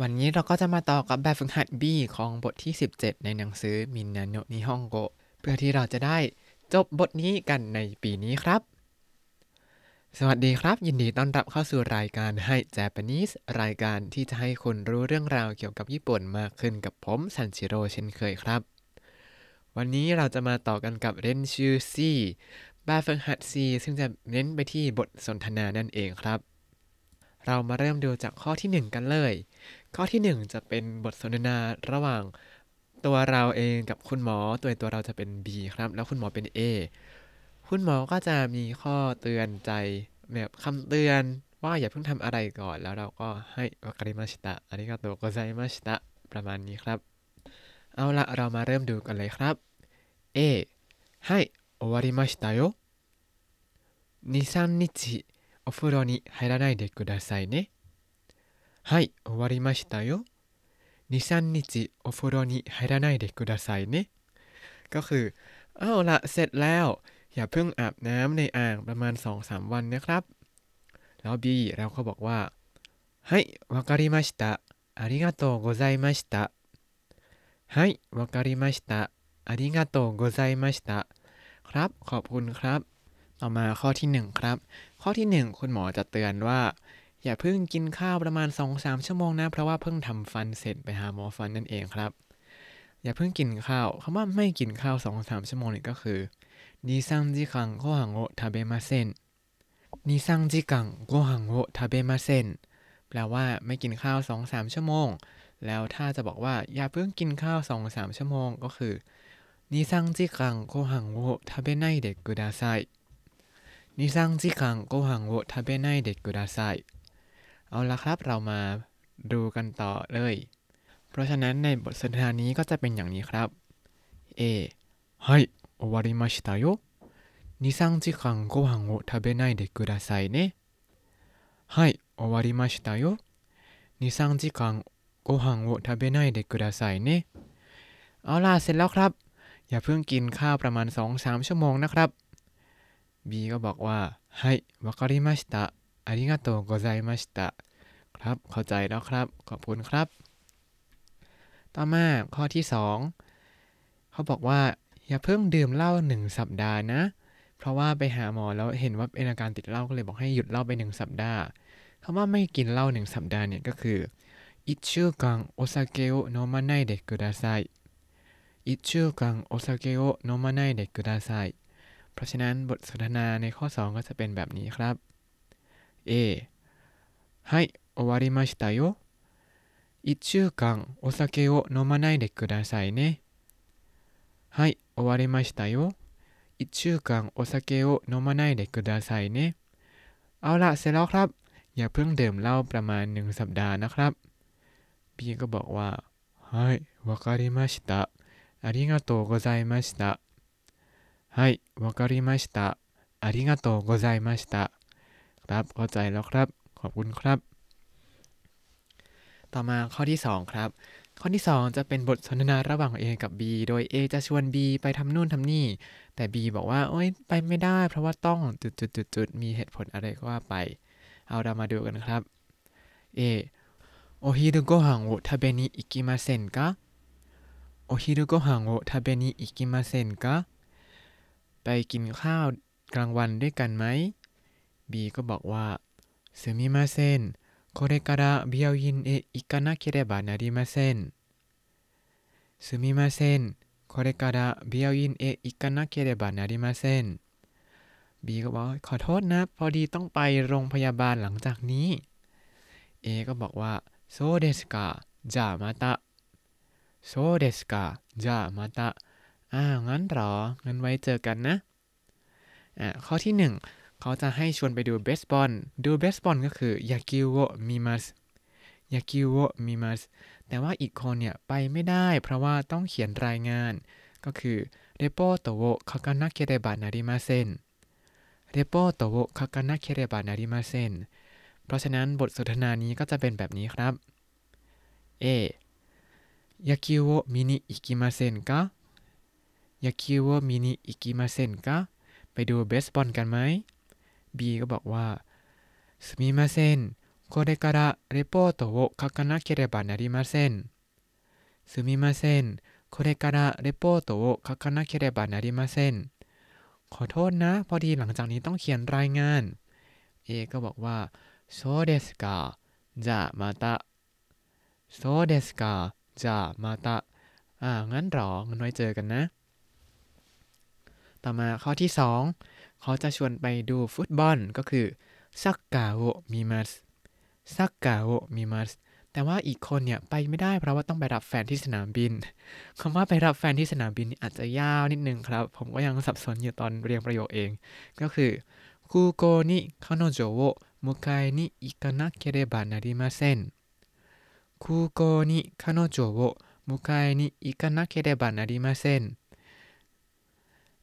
วันนี้เราก็จะมาต่อกับแบบฝึกหัด B ของบทที่ 17 ในหนังสือมินนาโนนิฮงโกเพื่อที่เราจะได้จบบทนี้กันในปีนี้ครับ สวัสดีครับ ยินดีต้อนรับเข้าสู่รายการให้ Japanese รายการที่จะให้คุณรู้เรื่องราวเกี่ยวกับญี่ปุ่นมากขึ้นกับผมซันชิโร่เช่นเคยครับ วันนี้เราจะมาต่อกันกับเรนชูซีแบบฝึกหัด C ซึ่งจะเน้นไปที่บทสนทนานั่นเองครับ เรามาเริ่มดูจากข้อที่ 1 กันเลย ข้อที่ 1 จะเป็นบทสนทนาระหว่างตัวเราเองกับคุณหมอ ตัวตัวเราจะเป็น B ครับ แล้วคุณหมอเป็น A คุณหมอก็จะมีข้อเตือนใจแบบคำเตือนว่าอย่าเพิ่งทำอะไรก่อน แล้วเราก็ให้วาการิมาชิตะอาริกาโตโกไซมาชิตะประมาณนี้ครับ เอาละเรามาเริ่มดูกันเลยครับ A はい終わりましたよ23日お風呂に入らないでくださいね はい、終わりましたよ。2、3日お風呂に入らないでくださいね。ก็คือ เอาละเสร็จแล้ว อย่าเพิ่งอาบน้ำในอ่างประมาณ 2-3 วันนะครับ แล้วบีเราก็บอกว่าはい、わかりました。ありがとうございました。はい、わかりました。ありがとうございました。ครับ ขอบคุณครับ ต่อมาข้อที่ 1 ครับ ข้อที่ 1 คุณหมอจะเตือนว่า อย่าเพิ่งกินข้าวประมาณ 2-3 ชั่วโมงนะ เพราะว่าเพิ่งทำฟันเสร็จไปหาหมอฟันนั่นเองครับ อย่าเพิ่งกินข้าวคำว่าไม่กินข้าว 2-3 ชั่วโมงนี่ก็คือนิซังจิคังโกฮังโอทาเบมาเซนนิซังจิคังโกฮังโอทาเบมาเซนแปลว่าไม่กินข้าว 2-3 ชั่วโมง แล้วถ้าจะบอกว่าอย่าเพิ่งกินข้าว 2-3 ชั่วโมงก็คือ二、三時間ご飯を食べないでください 二、三時間ご飯を食べないでください เอาละครับเรามาดูกันต่อเลย เพราะฉะนั้นในบทสนทนานี้ก็จะเป็นอย่างนี้ครับ A はい終わりましたよ23時間ご飯を食べないでくださいねはい終わりましたよ23時間ご飯を食べないでくださいねเอาล่ะเสร็จแล้วครับ อย่าเพิ่งกินข้าวประมาณ 2-3 ชั่วโมงนะครับ B ก็บอกว่าはいわかりました อาริงาโตโกไซมาชิตะครับ เข้าใจแล้วครับ ขอบคุณครับ ต่อมาข้อที่ 2 เขาบอกว่า อย่าเพิ่งดื่มเหล้าหนึ่งสัปดาห์นะ เพราะว่าไปหาหมอแล้วเห็นว่าเป็นอาการติดเหล้าก็เลยบอกให้หยุดเหล้าไปหนึ่งสัปดาห์คำว่าไม่กินเหล้าหนึ่งสัปดาห์เนี่ยก็คืออิชูกังโอซาเกะโอโนมาไนเดะกุดาไซอิชูกังโอซาเกะโอโนมาไนเดะกุดาไซเพราะฉะนั้นบทสนทนาในข้อ 2 ก็จะเป็นแบบนี้ครับ A はい終わりましたよ1週間お酒を飲まないでくださいねはい終わりましたよ1週間お酒を飲まないでくださいねเอาละเสร็จแล้วครับ อย่าเพิ่งดื่มเหล้าประมาณหนึ่งสัปดาห์นะครับ B ก็บอกว่าはいわかりましたありがとうございましたはいわかりましたありがとうございました ครับ เข้าใจแล้วครับ ขอบคุณครับ ต่อมาข้อที่ 2 ครับ ข้อที่ 2 จะเป็นบทสนทนาระหว่าง A กับ B โดย A จะชวน B ไปทำนู่นทำนี่ แต่ B บอกว่าโอ๊ยไปไม่ได้ เพราะว่าต้องจุดๆๆมีเหตุผลอะไรก็ว่าไป เอาเรามาดูกันครับ A โอฮิรุโกฮังโอทาเบนิอิกิมาเซนกะโอฮิรุโฮังโอทาเบนิอิกิมาเซนกะไปกินข้าวกลางวันด้วยกันไหม B ก็บอกว่าすみませんこれから病院へ行かなければなりません。すみません。これから病院へ行かなければなりません。B ก็บอกขอโทษนะ พอดีต้องไปโรงพยาบาลหลังจากนี้ A ก็บอกว่าโซเดสกาじゃあまたโซเดสกาじゃあまたอ่างั้นเหรอ งั้นไว้เจอกันนะ อ่าข้อที่หนึ่ง เขาจะให้ชวนไปดูเบสบอล ดูเบสบอลก็คือยากิโวมิมัสยากิโวมิมัสแต่ว่าอีกคนเนี่ยไปไม่ได้ เพราะว่าต้องเขียนรายงาน ก็คือเรโปโตโวคากานะเคเรบานาริมาเซนเรโปโตโวคากานะเคเรบานาริมาเซนเพราะฉะนั้นบทสนทนานี้ก็จะเป็นแบบนี้ครับ A 野球を見に行きませんか野球を見に行きませんかไปดูเบสบอลกันไหม B ก็บอกว่าすみません これからレポートを書かなければなりません。すみません。これからレポートを書かなければなりません。ขอโทษนะ พอดีหลังจากนี้ต้องเขียนรายงาน เอก็บอกว่าそうですかじゃあまたそうですかじゃあまたอ่างั้นหรองั้นไว้เจอกันนะ ต่อมาข้อที่สอง เขาจะชวนไปดูฟุตบอลก็คือซักกาโอมิมัสซักกาโอมิมัสแต่ว่าอีกคนเนี่ยไปไม่ได้เพราะว่าต้องไปรับแฟนที่สนามบินคำว่าไปรับแฟนที่สนามบินอาจจะยาวนิดนึงครับ ผมก็ยังสับสนอยู่ตอนเรียงประโยคเอง ก็คือ空港に彼女を迎えに行かなければなりません 空港に彼女を迎えに行かなければなりません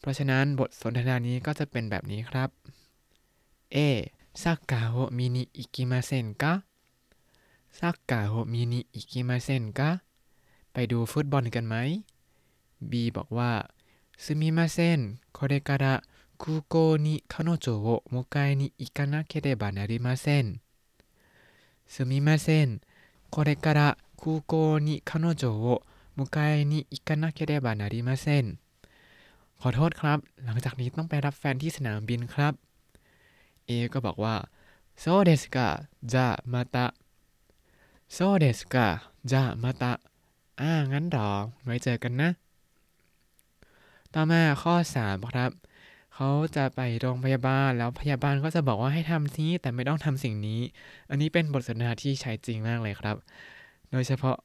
เพราะฉะนั้นบทสนทนานี้ก็จะเป็นแบบนี้ครับ A サッカーを見に行きませんかサッカーを見に行きませんかไปดูฟุตบอลกันไหม B บอกว่าすみませんこれから空港に彼女を迎えに行かなければなりませんすみませんこれから空港に彼女を迎えに行かなければなりません ขอโทษครับ หลังจากนี้ต้องไปรับแฟนที่สนามบินครับ เอก็บอกว่าโซเดสกาจะมาตะโซเดสกาจะมาตะอ่างั้นหรอ ไว้เจอกันนะ ต่อมาข้อ 3 ครับ เขาจะไปโรงพยาบาลแล้วพยาบาลก็จะบอกว่าให้ทำนี้แต่ไม่ต้องทำสิ่งนี้ อันนี้เป็นบทสนทนาที่ใช้จริงมากเลยครับ โดยเฉพาะ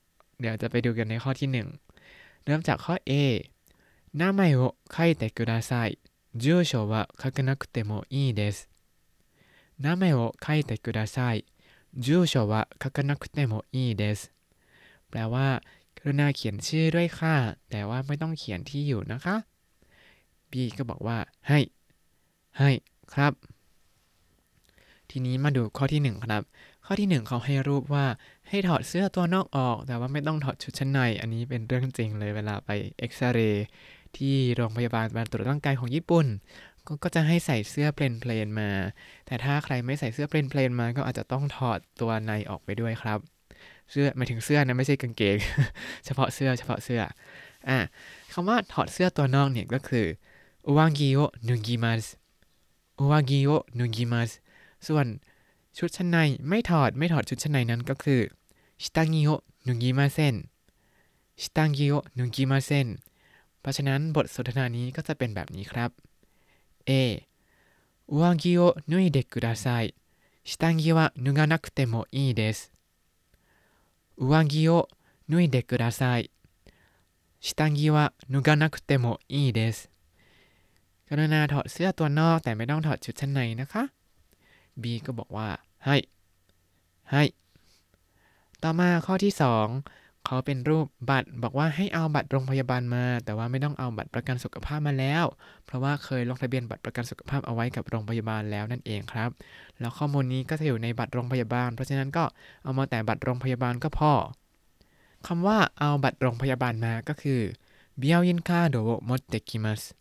เดี๋ยวจะไปดูกันในข้อที่ 1 เริ่มจากข้อ A 名前を書いてください。住所は書かなくてもいいです。名前を書いてください。住所は書かなくてもいいです。แปลว่ากรุณาเขียนชื่อด้วยค่ะ แต่ว่าไม่ต้องเขียนที่อยู่นะคะ B ก็บอกว่า ให้ ให้ครับ ทีนี้มาดูข้อที่ 1 ครับ ข้อที่ 1 เขาให้รูปว่าให้ถอดเสื้อตัวนอกออก แต่ว่าไม่ต้องถอดชุดชั้นใน อันนี้เป็นเรื่องจริงเลยเวลาไปเอ็กซเรย์ ที่โรงพยาบาลการตรวจร่างกายของญี่ปุ่นก็จะให้ใส่เสื้อเพลนเพลนมา แต่ถ้าใครไม่ใส่เสื้อเพลนเพลนมาก็อาจจะต้องถอดตัวในออกไปด้วยครับ เสื้อหมายถึงเสื้อนะไม่ใช่กางเกง เฉพาะเสื้อเฉพาะเสื้อ อะคำว่าถอดเสื้อตัวนอกเนี่ยก็คืออุวังกิโอนุกิมัสอุวังกิโอนุกิมัสส่วนชุดชั้นในไม่ถอดไม่ถอดชุดชั้นในนั้นก็คือชิตังิโอนุกิมาเซนชิตังิโอนุกิมาเซน เพราะฉะนั้นบทสนทนานี้ก็จะเป็นแบบนี้ครับ A 上着を脱いでください。下着は脱がなくてもいいです。上着を脱いでください。下着は脱がなくてもいいです。กรุณาถอดเสื้อตัวนอกแต่ไม่ต้องถอดชุดชั้นในนะคะ B ก็บอกว่า ให้ ให้ ต่อมาข้อที่ 2 เขาเป็นรูปบัตรบอกว่าให้เอาบัตรโรงพยาบาลมา แต่ว่าไม่ต้องเอาบัตรประกันสุขภาพมาแล้ว เพราะว่าเคยลงทะเบียนบัตรประกันสุขภาพเอาไว้กับโรงพยาบาลแล้วนั่นเองครับ แล้วข้อมูลนี้ก็จะอยู่ในบัตรโรงพยาบาล เพราะฉะนั้นก็เอามาแต่บัตรโรงพยาบาลก็พอคำว่าเอาบัตรโรงพยาบาลมาก็คือビアインカードを持ってきます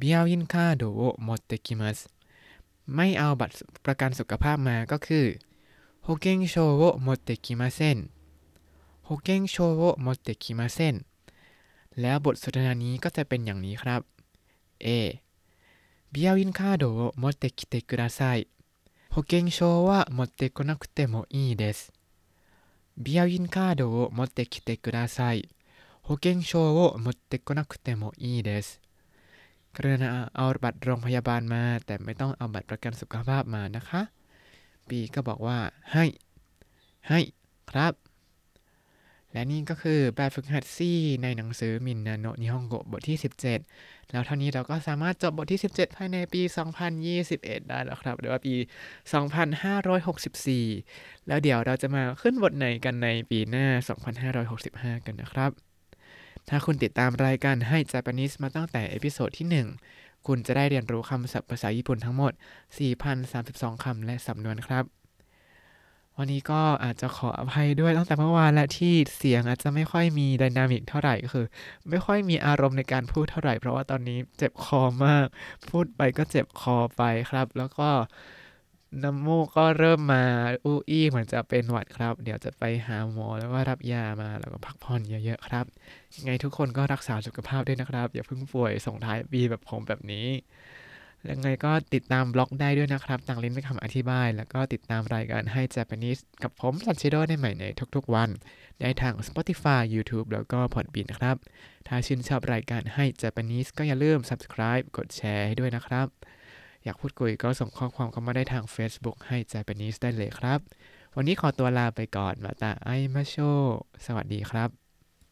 ビアインカードを持ってきますไม่เอาบัตรประกันสุขภาพมาก็คือ保険証を持ってきません 保険証を持ってきませんแล้วบทสนทนานี้ก็จะเป็นอย่างนี้ครับ A ビアウィンカードを持ってきてください保険証は持ってこなくてもいいですビアウィンカードを持ってきてください保険証を持ってこなくてもいいですกรุณาเอาบัตรโรงพยาบาลมา แต่ไม่ต้องเอาบัตรประกันสุขภาพมานะคะ ปีก็บอกว่า ให้ ให้ครับ และนี่ก็คือแบบฝึกหัด C ในหนังสือみんなの日本語 บทที่ 17 แล้วเท่านี้เราก็สามารถจบบทที่ 17 ภายในปี 2021 ได้แล้วครับหรือว่าปี 2564 แล้วเดี๋ยวเราจะมาขึ้นบทไหนกันในปีหน้า 2565 กันนะครับ ถ้าคุณติดตามรายการให้ Japanese มาตั้งแต่ episode ที่ 1 คุณจะได้เรียนรู้คำศัพท์ภาษาญี่ปุ่นทั้งหมด 4,032 คำและสำนวนครับ วันนี้ก็อาจจะขออภัยด้วยตั้งแต่เมื่อวานและที่เสียงอาจจะไม่ค่อยมีดินามิกเท่าไหร่ก็คือ ไม่ค่อยมีอารมณ์ในการพูดเท่าไหร่ เพราะว่าตอนนี้เจ็บคอมาก พูดไปก็เจ็บคอไปครับ แล้วก็น้ำมูกก็เริ่มมาอู้อี้เหมือนจะเป็นหวัดครับ เดี๋ยวจะไปหาหมอแล้วก็รับยามาแล้วก็พักผ่อนเยอะๆครับยังไงทุกคนก็รักษาสุขภาพด้วยนะครับ อย่าเพิ่งป่วยส่งท้ายปีแบบผมแบบนี้ ยังไงก็ติดตามบล็อกได้ด้วยนะครับต่างลิงก์ในคำอธิบาย แล้วก็ติดตามรายการให้ Japanese กับผมซันชิโดได้ใหม่ในทุกๆวัน ได้ทาง Spotify YouTube แล้วก็ Podbean นะครับ ถ้าชื่นชอบรายการให้ Japanese ก็อย่าลืม Subscribe กดแชร์ให้ด้วยนะครับ อยากพูดคุยก็ส่งข้อความเข้ามาได้ทาง Facebook ให้ Japanese ได้เลยครับ วันนี้ขอตัวลาไปก่อนมาตาไอมาโช สวัสดีครับ